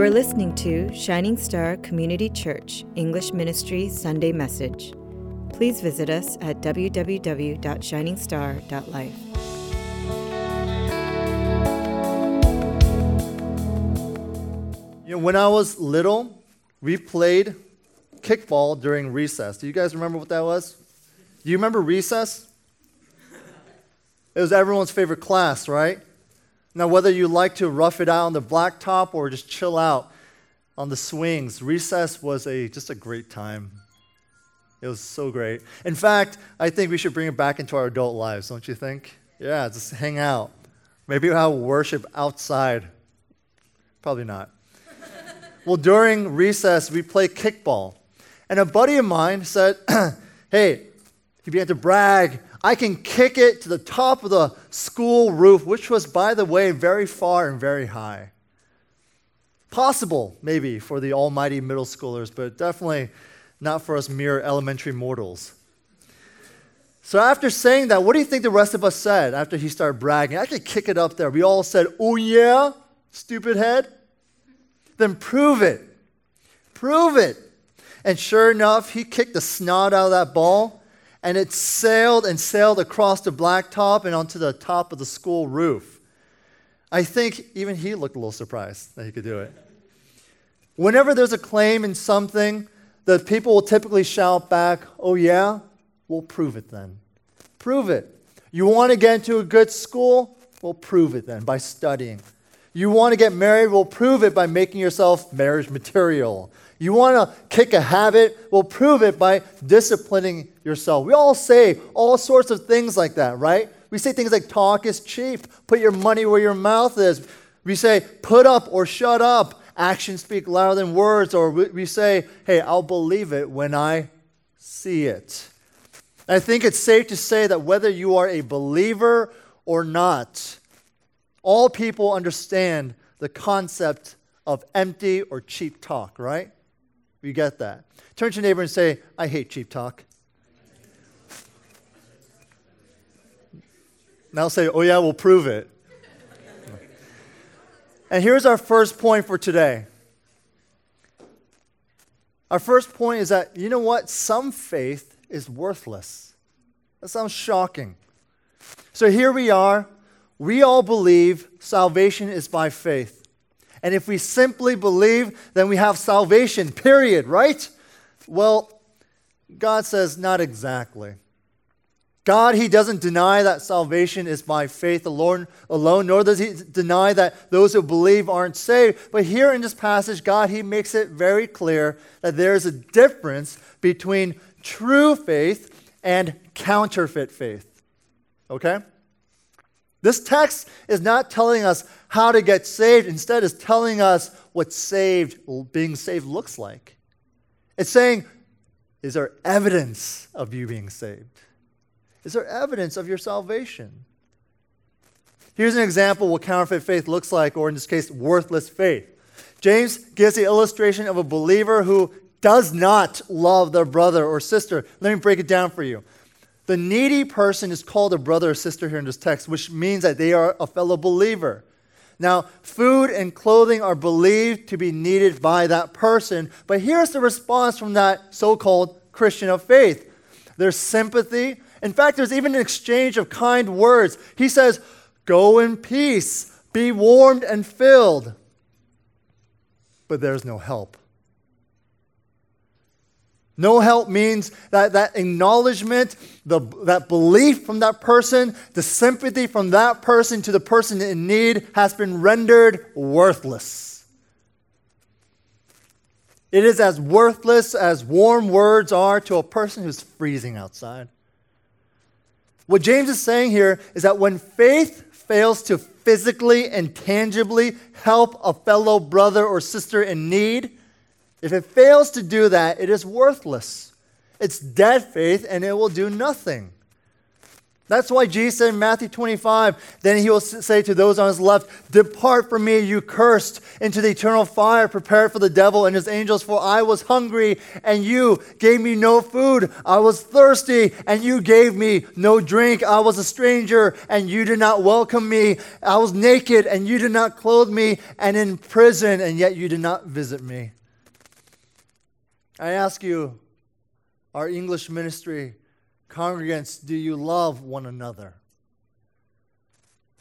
You are listening to Shining Star Community Church English Ministry Sunday Message. Please visit us at www.shiningstar.life. You know, when I was little, we played kickball during recess. Do you guys remember what that was? Do you remember recess? It was everyone's favorite class, right? Now, whether you like to rough it out on the blacktop or just chill out on the swings, recess was a, just a great time. It was so great. In fact, I think we should bring it back into our adult lives, don't you think? Yeah, just hang out. Maybe we'll have worship outside. Probably not. well, during recess, we play kickball. And a buddy of mine said, Hey, he began to brag I can kick it to the top of the school roof, which was, by the way, very far and very high. Possible, maybe, for the almighty middle schoolers, but definitely not for us mere elementary mortals. So, after saying that, what do you think the rest of us said after he started bragging? I could kick it up there. We all said, Oh, yeah, stupid head? Then prove it. Prove it. And sure enough, he kicked the snot out of that ball and it sailed and sailed across the blacktop and onto the top of the school roof. I think even he looked a little surprised that he could do it. Whenever there's a claim in something, the people will typically shout back, Oh, yeah? We'll prove it then. Prove it. You want to get into a good school? Well, prove it then by studying. You want to get married? We'll prove it by making yourself marriage material. You want to kick a habit? We'll prove it by disciplining yourself. We all say all sorts of things like that, right? We say things like talk is cheap, put your money where your mouth is. We say put up or shut up. Actions speak louder than words. Or we say, hey, I'll believe it when I see it. I think it's safe to say that whether you are a believer or not, all people understand the concept of empty or cheap talk, right? You get that? Turn to your neighbor and say, I hate cheap talk. Now say, oh, yeah, we'll prove it. and here's our first point for today. Our first point is that, you know what? Some faith is worthless. That sounds shocking. So here we are. We all believe salvation is by faith. And if we simply believe, then we have salvation, period, right? Well, God says, not exactly. God, He doesn't deny that salvation is by faith alone, alone, nor does He deny that those who believe aren't saved. But here in this passage, God, He makes it very clear that there is a difference between true faith and counterfeit faith. Okay? This text is not telling us how to get saved. Instead, it's telling us what saved, being saved looks like. It's saying, is there evidence of you being saved? Is there evidence of your salvation? Here's an example of what counterfeit faith looks like, or in this case, worthless faith. James gives the illustration of a believer who does not love their brother or sister. Let me break it down for you. The needy person is called a brother or sister here in this text, which means that they are a fellow believer. Now, food and clothing are believed to be needed by that person, but here's the response from that so called Christian of faith there's sympathy. In fact, there's even an exchange of kind words. He says, Go in peace, be warmed and filled. But there's no help. No help means that, that acknowledgement, the, that belief from that person, the sympathy from that person to the person in need has been rendered worthless. It is as worthless as warm words are to a person who's freezing outside. What James is saying here is that when faith fails to physically and tangibly help a fellow brother or sister in need, if it fails to do that, it is worthless. It's dead faith and it will do nothing. That's why Jesus said in Matthew 25, then he will say to those on his left, Depart from me, you cursed, into the eternal fire prepared for the devil and his angels, for I was hungry, and you gave me no food. I was thirsty, and you gave me no drink. I was a stranger, and you did not welcome me. I was naked, and you did not clothe me, and in prison, and yet you did not visit me. I ask you, our English ministry, Congregants, do you love one another?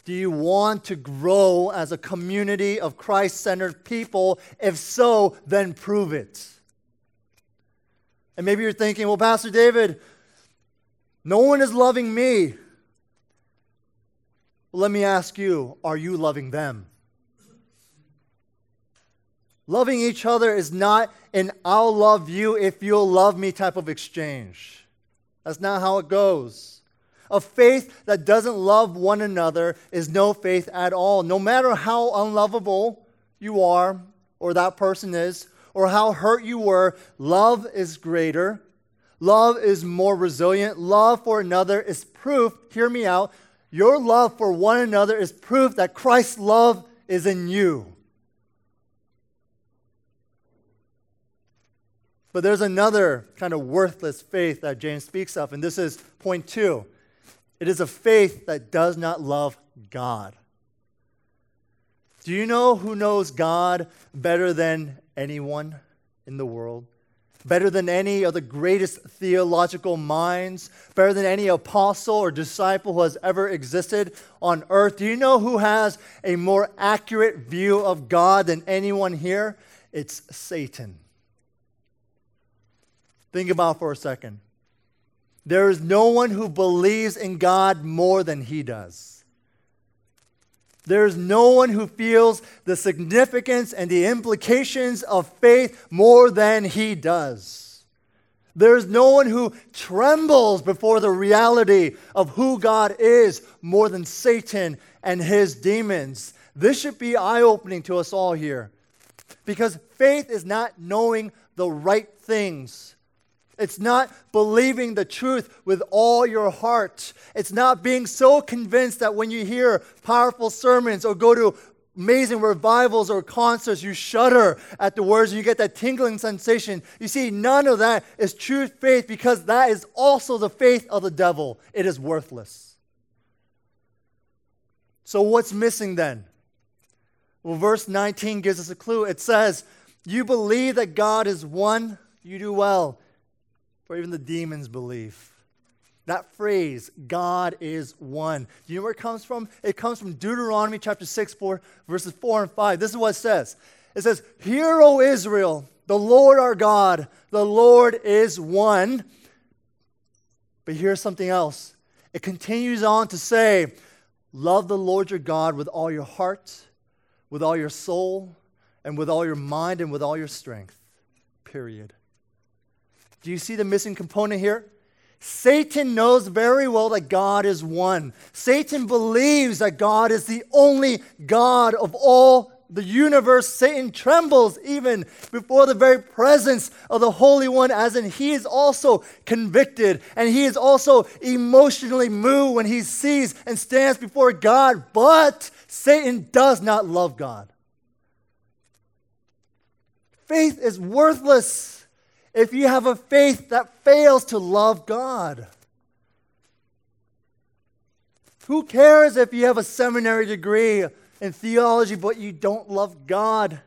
Do you want to grow as a community of Christ centered people? If so, then prove it. And maybe you're thinking, well, Pastor David, no one is loving me. Let me ask you are you loving them? Loving each other is not an I'll love you if you'll love me type of exchange. That's not how it goes. A faith that doesn't love one another is no faith at all. No matter how unlovable you are, or that person is, or how hurt you were, love is greater. Love is more resilient. Love for another is proof, hear me out, your love for one another is proof that Christ's love is in you. But there's another kind of worthless faith that James speaks of, and this is point two it is a faith that does not love God. Do you know who knows God better than anyone in the world? Better than any of the greatest theological minds, better than any apostle or disciple who has ever existed on earth. Do you know who has a more accurate view of God than anyone here? It's Satan. Think about for a second. There is no one who believes in God more than he does. There is no one who feels the significance and the implications of faith more than he does. There is no one who trembles before the reality of who God is more than Satan and his demons. This should be eye opening to us all here. Because faith is not knowing the right things it's not believing the truth with all your heart. It's not being so convinced that when you hear powerful sermons or go to amazing revivals or concerts, you shudder at the words and you get that tingling sensation. You see, none of that is true faith because that is also the faith of the devil. It is worthless. So, what's missing then? Well, verse 19 gives us a clue. It says, You believe that God is one, you do well or even the demons believe. That phrase, God is one. Do you know where it comes from? It comes from Deuteronomy chapter 6, 4, verses 4 and 5. This is what it says. It says, Hear, O Israel, the Lord our God, the Lord is one. But here's something else. It continues on to say, Love the Lord your God with all your heart, with all your soul, and with all your mind, and with all your strength. Period. Do you see the missing component here? Satan knows very well that God is one. Satan believes that God is the only God of all the universe. Satan trembles even before the very presence of the Holy One, as in he is also convicted and he is also emotionally moved when he sees and stands before God. But Satan does not love God. Faith is worthless if you have a faith that fails to love God? Who cares if you have a seminary degree in theology but you don't love God?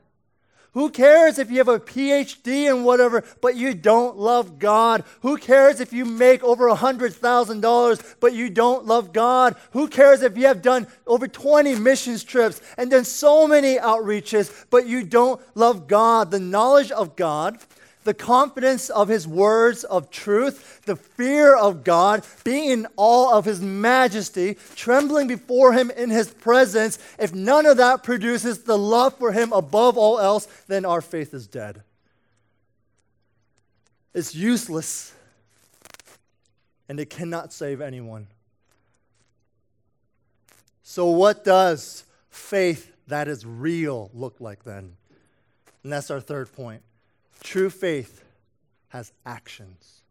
Who cares if you have a PhD in whatever, but you don't love God? Who cares if you make over $100,000, but you don't love God? Who cares if you have done over 20 missions trips and done so many outreaches, but you don't love God? The knowledge of God the confidence of his words of truth, the fear of God, being in awe of his majesty, trembling before him in his presence, if none of that produces the love for him above all else, then our faith is dead. It's useless, and it cannot save anyone. So, what does faith that is real look like then? And that's our third point. True faith has actions.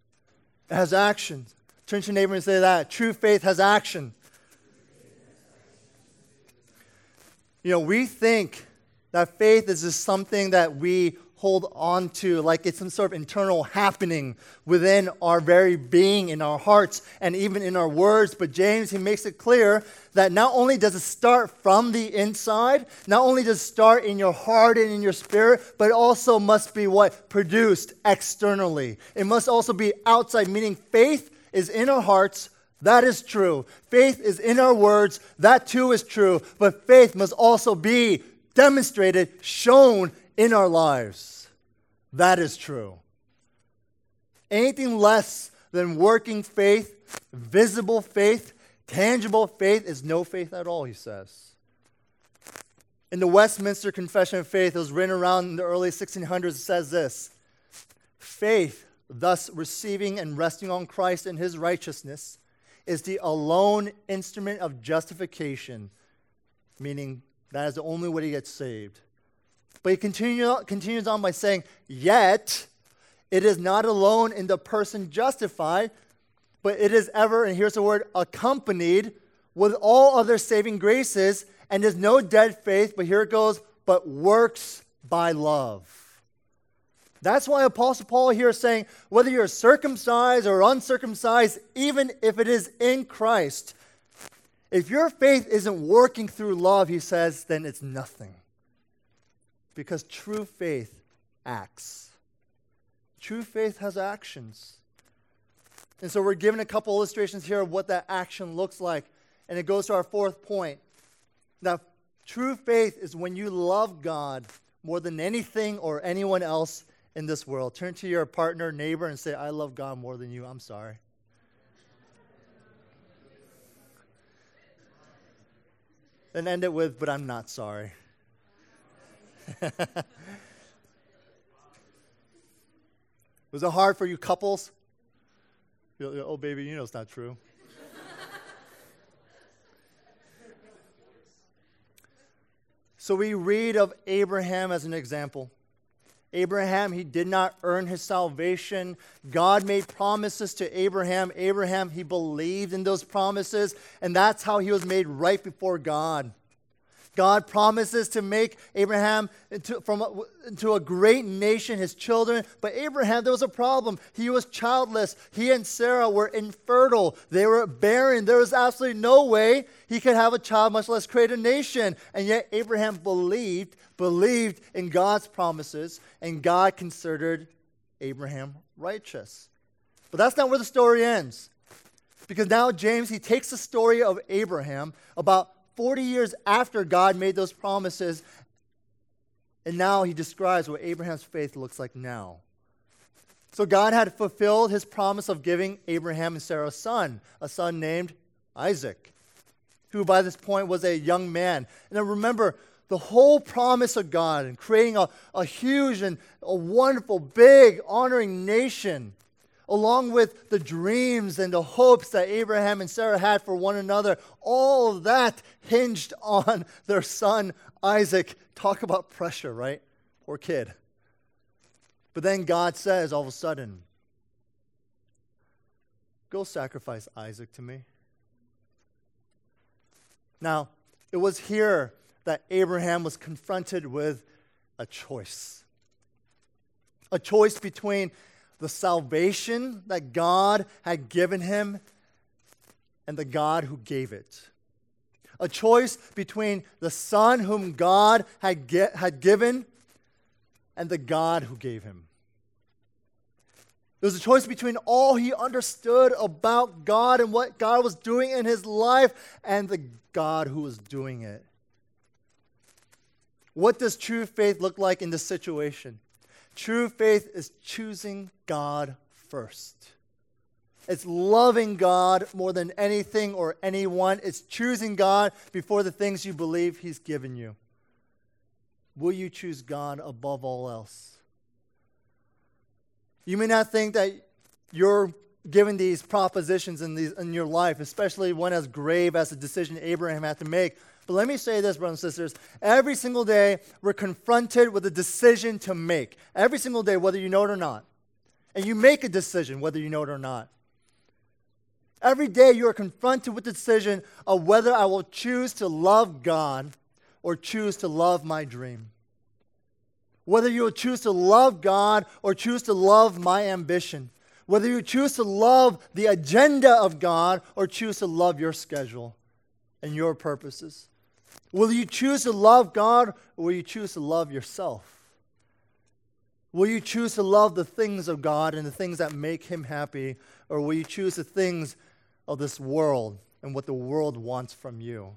It has actions. Turn to your neighbor and say that. True faith has action. You know, we think that faith is just something that we hold on to like it's some sort of internal happening within our very being, in our hearts, and even in our words. But James, he makes it clear that not only does it start from the inside, not only does it start in your heart and in your spirit, but it also must be what? Produced externally. It must also be outside, meaning faith is in our hearts. That is true. Faith is in our words. That too is true. But faith must also be demonstrated, shown in our lives. That is true. Anything less than working faith, visible faith, tangible faith is no faith at all, he says. In the Westminster Confession of Faith, it was written around in the early 1600s, it says this Faith, thus receiving and resting on Christ and his righteousness, is the alone instrument of justification, meaning that is the only way to get saved. But he continue, continues on by saying, Yet it is not alone in the person justified, but it is ever, and here's the word, accompanied with all other saving graces, and is no dead faith, but here it goes, but works by love. That's why Apostle Paul here is saying, whether you're circumcised or uncircumcised, even if it is in Christ, if your faith isn't working through love, he says, then it's nothing. Because true faith acts. True faith has actions. And so we're given a couple illustrations here of what that action looks like. And it goes to our fourth point. That true faith is when you love God more than anything or anyone else in this world. Turn to your partner, neighbor, and say, I love God more than you. I'm sorry. Then end it with, but I'm not sorry. Was it hard for you couples? Oh, baby, you know it's not true. so we read of Abraham as an example. Abraham, he did not earn his salvation. God made promises to Abraham. Abraham, he believed in those promises, and that's how he was made right before God. God promises to make Abraham into, from, into a great nation, his children. But Abraham, there was a problem. He was childless. He and Sarah were infertile. They were barren. There was absolutely no way he could have a child, much less create a nation. And yet Abraham believed, believed in God's promises, and God considered Abraham righteous. But that's not where the story ends. Because now James, he takes the story of Abraham about 40 years after God made those promises. And now he describes what Abraham's faith looks like now. So God had fulfilled his promise of giving Abraham and Sarah a son, a son named Isaac, who by this point was a young man. And then remember, the whole promise of God and creating a, a huge and a wonderful, big, honoring nation along with the dreams and the hopes that Abraham and Sarah had for one another, all of that hinged on their son Isaac. Talk about pressure, right? Poor kid. But then God says all of a sudden, Go sacrifice Isaac to me. Now, it was here that Abraham was confronted with a choice. A choice between the salvation that God had given him and the God who gave it. A choice between the Son whom God had, get, had given and the God who gave him. It was a choice between all he understood about God and what God was doing in his life and the God who was doing it. What does true faith look like in this situation? True faith is choosing God first. It's loving God more than anything or anyone. It's choosing God before the things you believe He's given you. Will you choose God above all else? You may not think that you're given these propositions in, these, in your life, especially one as grave as the decision Abraham had to make. But let me say this, brothers and sisters. Every single day, we're confronted with a decision to make. Every single day, whether you know it or not. And you make a decision, whether you know it or not. Every day you are confronted with the decision of whether I will choose to love God or choose to love my dream. Whether you will choose to love God or choose to love my ambition. Whether you choose to love the agenda of God or choose to love your schedule and your purposes. Will you choose to love God or will you choose to love yourself? Will you choose to love the things of God and the things that make Him happy, or will you choose the things of this world and what the world wants from you?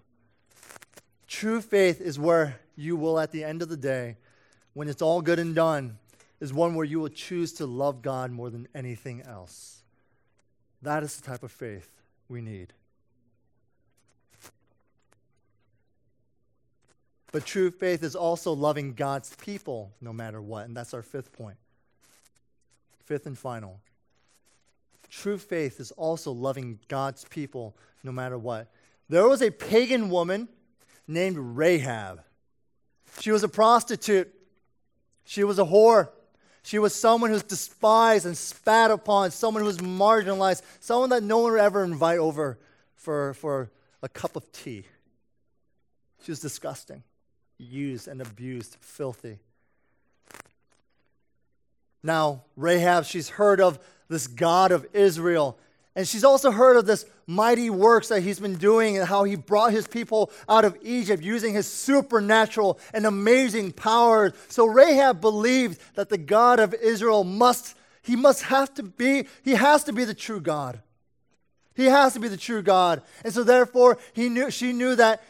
True faith is where you will, at the end of the day, when it's all good and done, is one where you will choose to love God more than anything else. That is the type of faith we need. But true faith is also loving God's people no matter what. And that's our fifth point. Fifth and final. True faith is also loving God's people no matter what. There was a pagan woman named Rahab. She was a prostitute. She was a whore. She was someone who's despised and spat upon, someone who's marginalized, someone that no one would ever invite over for, for a cup of tea. She was disgusting used and abused, filthy. Now, Rahab, she's heard of this God of Israel. And she's also heard of this mighty works that he's been doing and how he brought his people out of Egypt using his supernatural and amazing powers. So Rahab believed that the God of Israel must, he must have to be, he has to be the true God. He has to be the true God. And so therefore, he knew, she knew that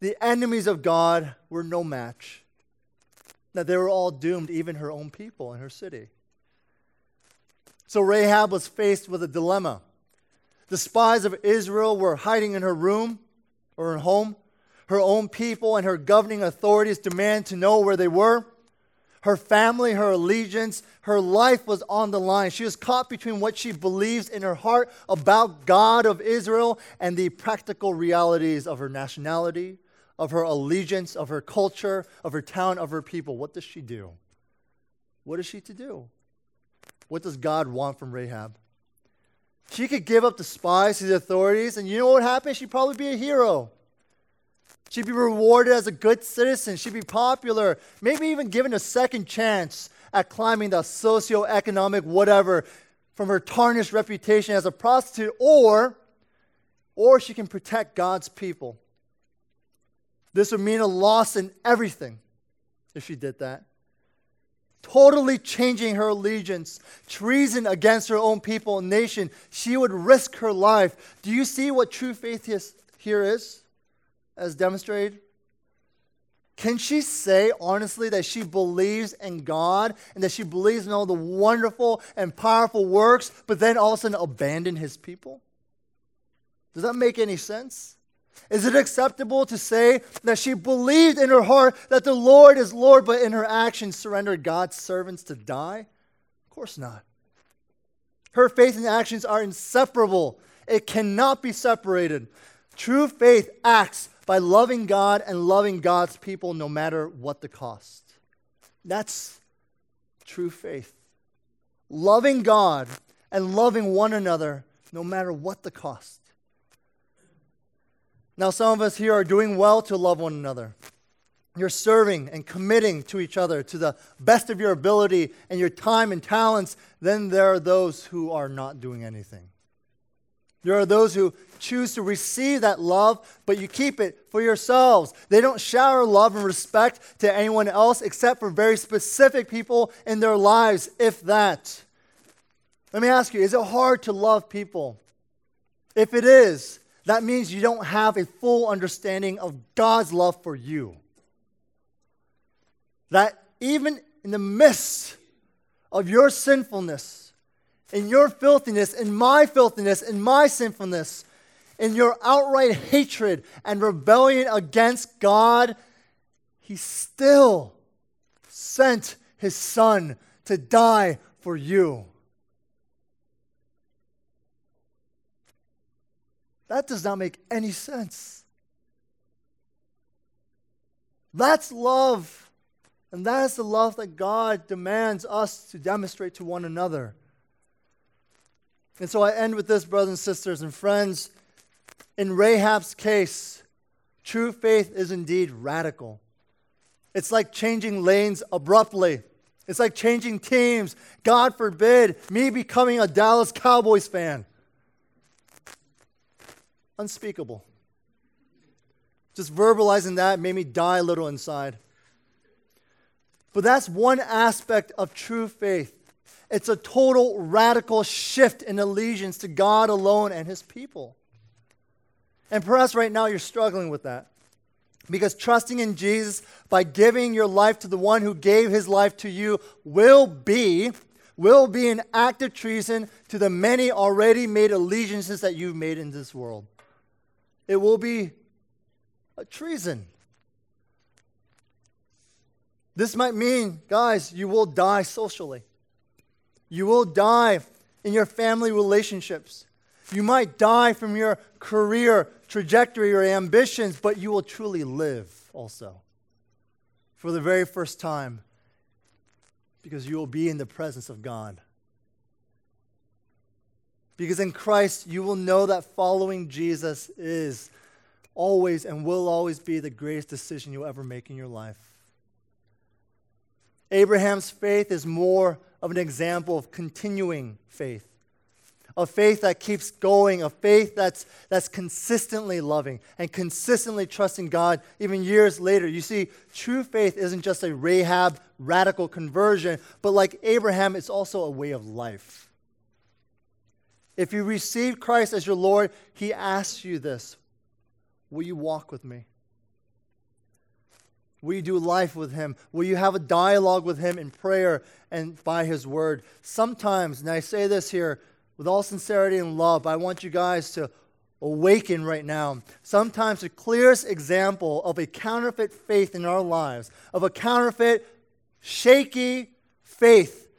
the enemies of God were no match. That they were all doomed, even her own people in her city. So Rahab was faced with a dilemma. The spies of Israel were hiding in her room or her home. Her own people and her governing authorities demand to know where they were. Her family, her allegiance, her life was on the line. She was caught between what she believes in her heart about God of Israel and the practical realities of her nationality, of her allegiance, of her culture, of her town, of her people. What does she do? What is she to do? What does God want from Rahab? She could give up the spies to the authorities, and you know what happened? She'd probably be a hero. She'd be rewarded as a good citizen. She'd be popular, maybe even given a second chance at climbing the socioeconomic whatever from her tarnished reputation as a prostitute, or, or she can protect God's people this would mean a loss in everything if she did that. Totally changing her allegiance, treason against her own people and nation. She would risk her life. Do you see what true faith here is, as demonstrated? Can she say honestly that she believes in God and that she believes in all the wonderful and powerful works, but then all of a sudden abandon his people? Does that make any sense? Is it acceptable to say that she believed in her heart that the Lord is Lord, but in her actions surrendered God's servants to die? Of course not. Her faith and actions are inseparable, it cannot be separated. True faith acts by loving God and loving God's people no matter what the cost. That's true faith. Loving God and loving one another no matter what the cost. Now, some of us here are doing well to love one another. You're serving and committing to each other to the best of your ability and your time and talents. Then there are those who are not doing anything. There are those who choose to receive that love, but you keep it for yourselves. They don't shower love and respect to anyone else except for very specific people in their lives, if that. Let me ask you is it hard to love people? If it is, that means you don't have a full understanding of God's love for you. That even in the midst of your sinfulness, in your filthiness, in my filthiness, in my sinfulness, in your outright hatred and rebellion against God, He still sent His Son to die for you. That does not make any sense. That's love. And that is the love that God demands us to demonstrate to one another. And so I end with this, brothers and sisters and friends. In Rahab's case, true faith is indeed radical. It's like changing lanes abruptly. It's like changing teams. God forbid me becoming a Dallas Cowboys fan. Unspeakable. Just verbalizing that made me die a little inside. But that's one aspect of true faith. It's a total radical shift in allegiance to God alone and his people. And perhaps right now you're struggling with that. Because trusting in Jesus by giving your life to the one who gave his life to you will be will be an act of treason to the many already made allegiances that you've made in this world. It will be a treason. This might mean, guys, you will die socially. You will die in your family relationships. You might die from your career trajectory or ambitions, but you will truly live also for the very first time because you will be in the presence of God. Because in Christ, you will know that following Jesus is always and will always be the greatest decision you'll ever make in your life. Abraham's faith is more of an example of continuing faith, a faith that keeps going, a faith that's, that's consistently loving and consistently trusting God even years later. You see, true faith isn't just a Rahab radical conversion, but like Abraham, it's also a way of life. If you receive Christ as your Lord, He asks you this Will you walk with me? Will you do life with Him? Will you have a dialogue with Him in prayer and by His Word? Sometimes, and I say this here with all sincerity and love, I want you guys to awaken right now. Sometimes the clearest example of a counterfeit faith in our lives, of a counterfeit, shaky faith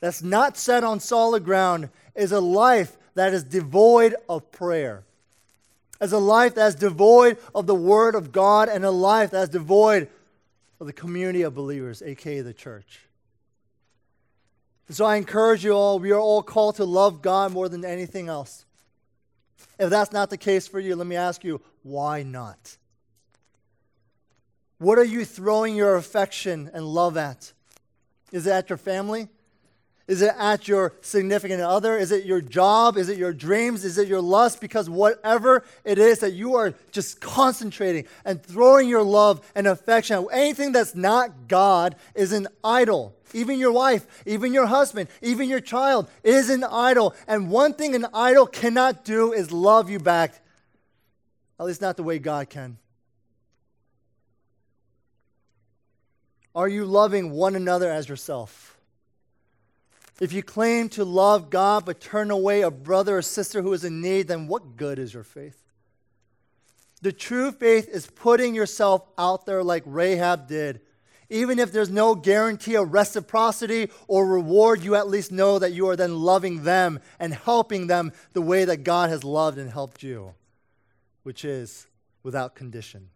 that's not set on solid ground, is a life that is devoid of prayer as a life that's devoid of the Word of God and a life that's devoid of the community of believers, aka the church. so I encourage you all, we are all called to love God more than anything else. If that's not the case for you, let me ask you, why not? What are you throwing your affection and love at? Is it at your family? Is it at your significant other? Is it your job? Is it your dreams? Is it your lust? Because whatever it is that you are just concentrating and throwing your love and affection at, anything that's not God is an idol. Even your wife, even your husband, even your child is an idol. And one thing an idol cannot do is love you back, at least not the way God can. Are you loving one another as yourself? If you claim to love God but turn away a brother or sister who is in need, then what good is your faith? The true faith is putting yourself out there like Rahab did. Even if there's no guarantee of reciprocity or reward, you at least know that you are then loving them and helping them the way that God has loved and helped you, which is without condition.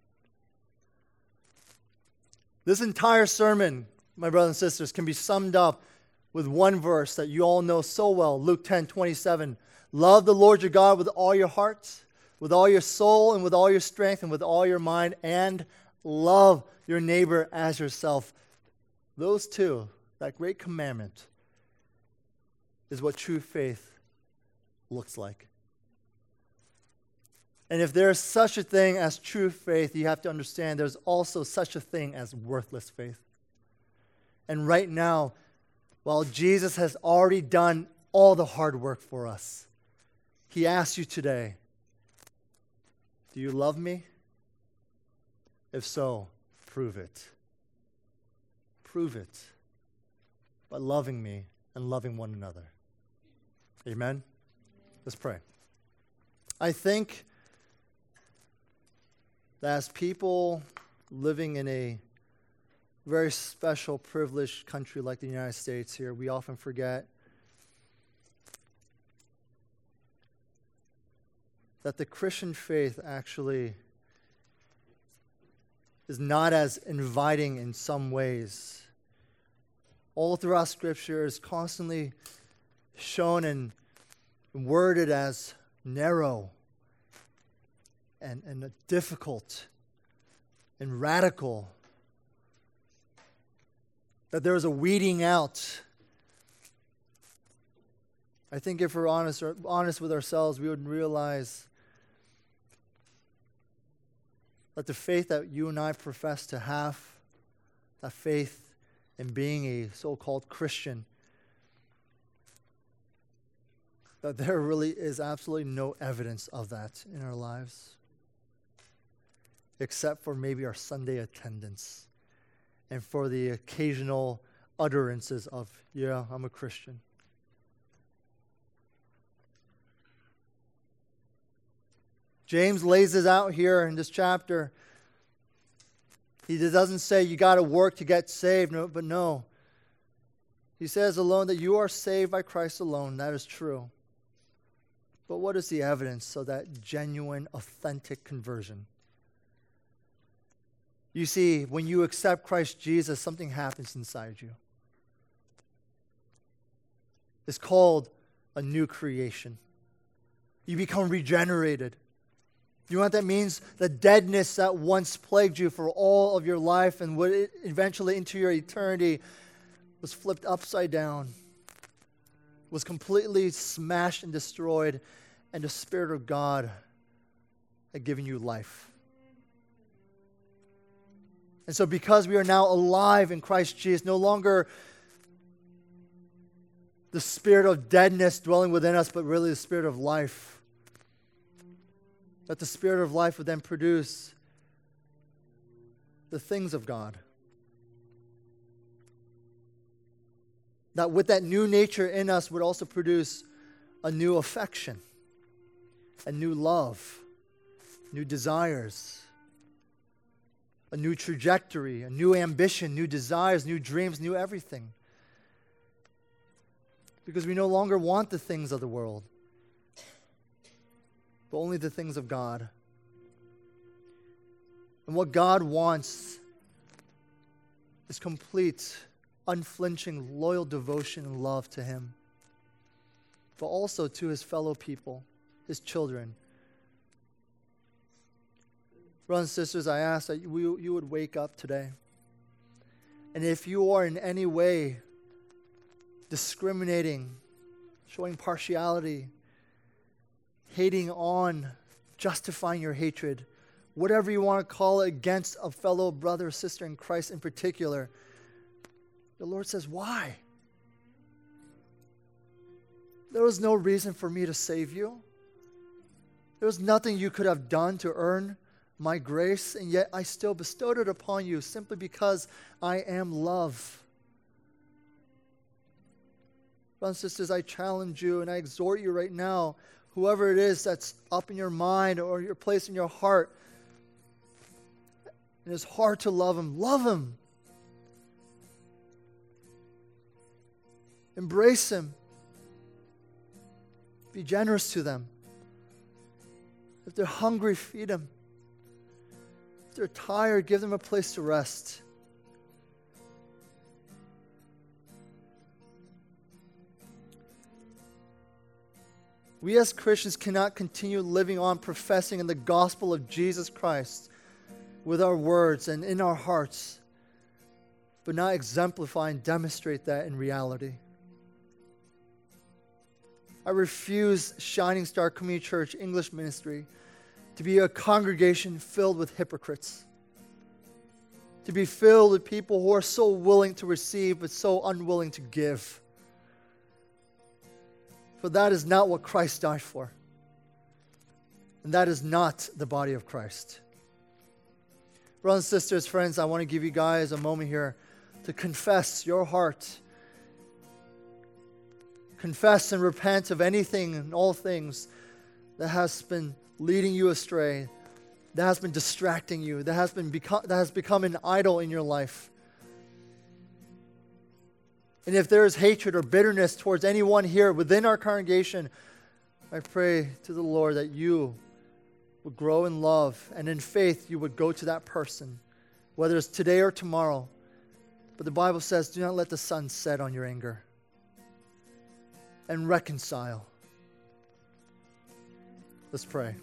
This entire sermon, my brothers and sisters, can be summed up with one verse that you all know so well Luke 10 27. Love the Lord your God with all your heart, with all your soul, and with all your strength, and with all your mind, and love your neighbor as yourself. Those two, that great commandment, is what true faith looks like. And if there's such a thing as true faith, you have to understand there's also such a thing as worthless faith. And right now, while Jesus has already done all the hard work for us. He asks you today, Do you love me? If so, prove it. Prove it by loving me and loving one another. Amen? Let's pray. I think that as people living in a very special, privileged country like the United States here, we often forget that the Christian faith actually is not as inviting in some ways. All throughout Scripture is constantly shown and worded as narrow and, and difficult and radical. That there was a weeding out. I think if we're honest, honest with ourselves, we would realize that the faith that you and I profess to have, that faith in being a so called Christian, that there really is absolutely no evidence of that in our lives, except for maybe our Sunday attendance and for the occasional utterances of, yeah, I'm a Christian. James lays this out here in this chapter. He doesn't say you got to work to get saved, but no. He says alone that you are saved by Christ alone. That is true. But what is the evidence of that genuine, authentic conversion? You see, when you accept Christ Jesus, something happens inside you. It's called a new creation. You become regenerated. You know what that means? The deadness that once plagued you for all of your life and would eventually into your eternity was flipped upside down, was completely smashed and destroyed, and the Spirit of God had given you life. And so, because we are now alive in Christ Jesus, no longer the spirit of deadness dwelling within us, but really the spirit of life that the Spirit of life would then produce the things of God. That with that new nature in us would also produce a new affection, a new love, new desires, a new trajectory, a new ambition, new desires, new dreams, new everything. Because we no longer want the things of the world but only the things of God. And what God wants is complete, unflinching, loyal devotion and love to Him, but also to His fellow people, His children. Brothers and sisters, I ask that you, you would wake up today. And if you are in any way discriminating, showing partiality, hating on, justifying your hatred, whatever you want to call it, against a fellow brother or sister in Christ in particular, the Lord says, Why? There was no reason for me to save you. There was nothing you could have done to earn my grace, and yet I still bestowed it upon you simply because I am love. Brothers and sisters, I challenge you and I exhort you right now whoever it is that's up in your mind or your place in your heart, and it's hard to love him, love him. Embrace him. Be generous to them. If they're hungry, feed them. They're tired, give them a place to rest. We as Christians cannot continue living on professing in the gospel of Jesus Christ with our words and in our hearts, but not exemplify and demonstrate that in reality. I refuse Shining Star Community Church English Ministry to be a congregation filled with hypocrites, to be filled with people who are so willing to receive but so unwilling to give. For that is not what Christ died for. And that is not the body of Christ. Brothers sisters, friends, I want to give you guys a moment here to confess your heart. Confess and repent of anything and all things that has been leading you astray, that has been distracting you, that has, been become, that has become an idol in your life. And if there is hatred or bitterness towards anyone here within our congregation, I pray to the Lord that you would grow in love and in faith you would go to that person, whether it's today or tomorrow. But the Bible says, do not let the sun set on your anger and reconcile. Let's pray.